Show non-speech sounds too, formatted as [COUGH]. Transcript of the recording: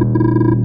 you [LAUGHS]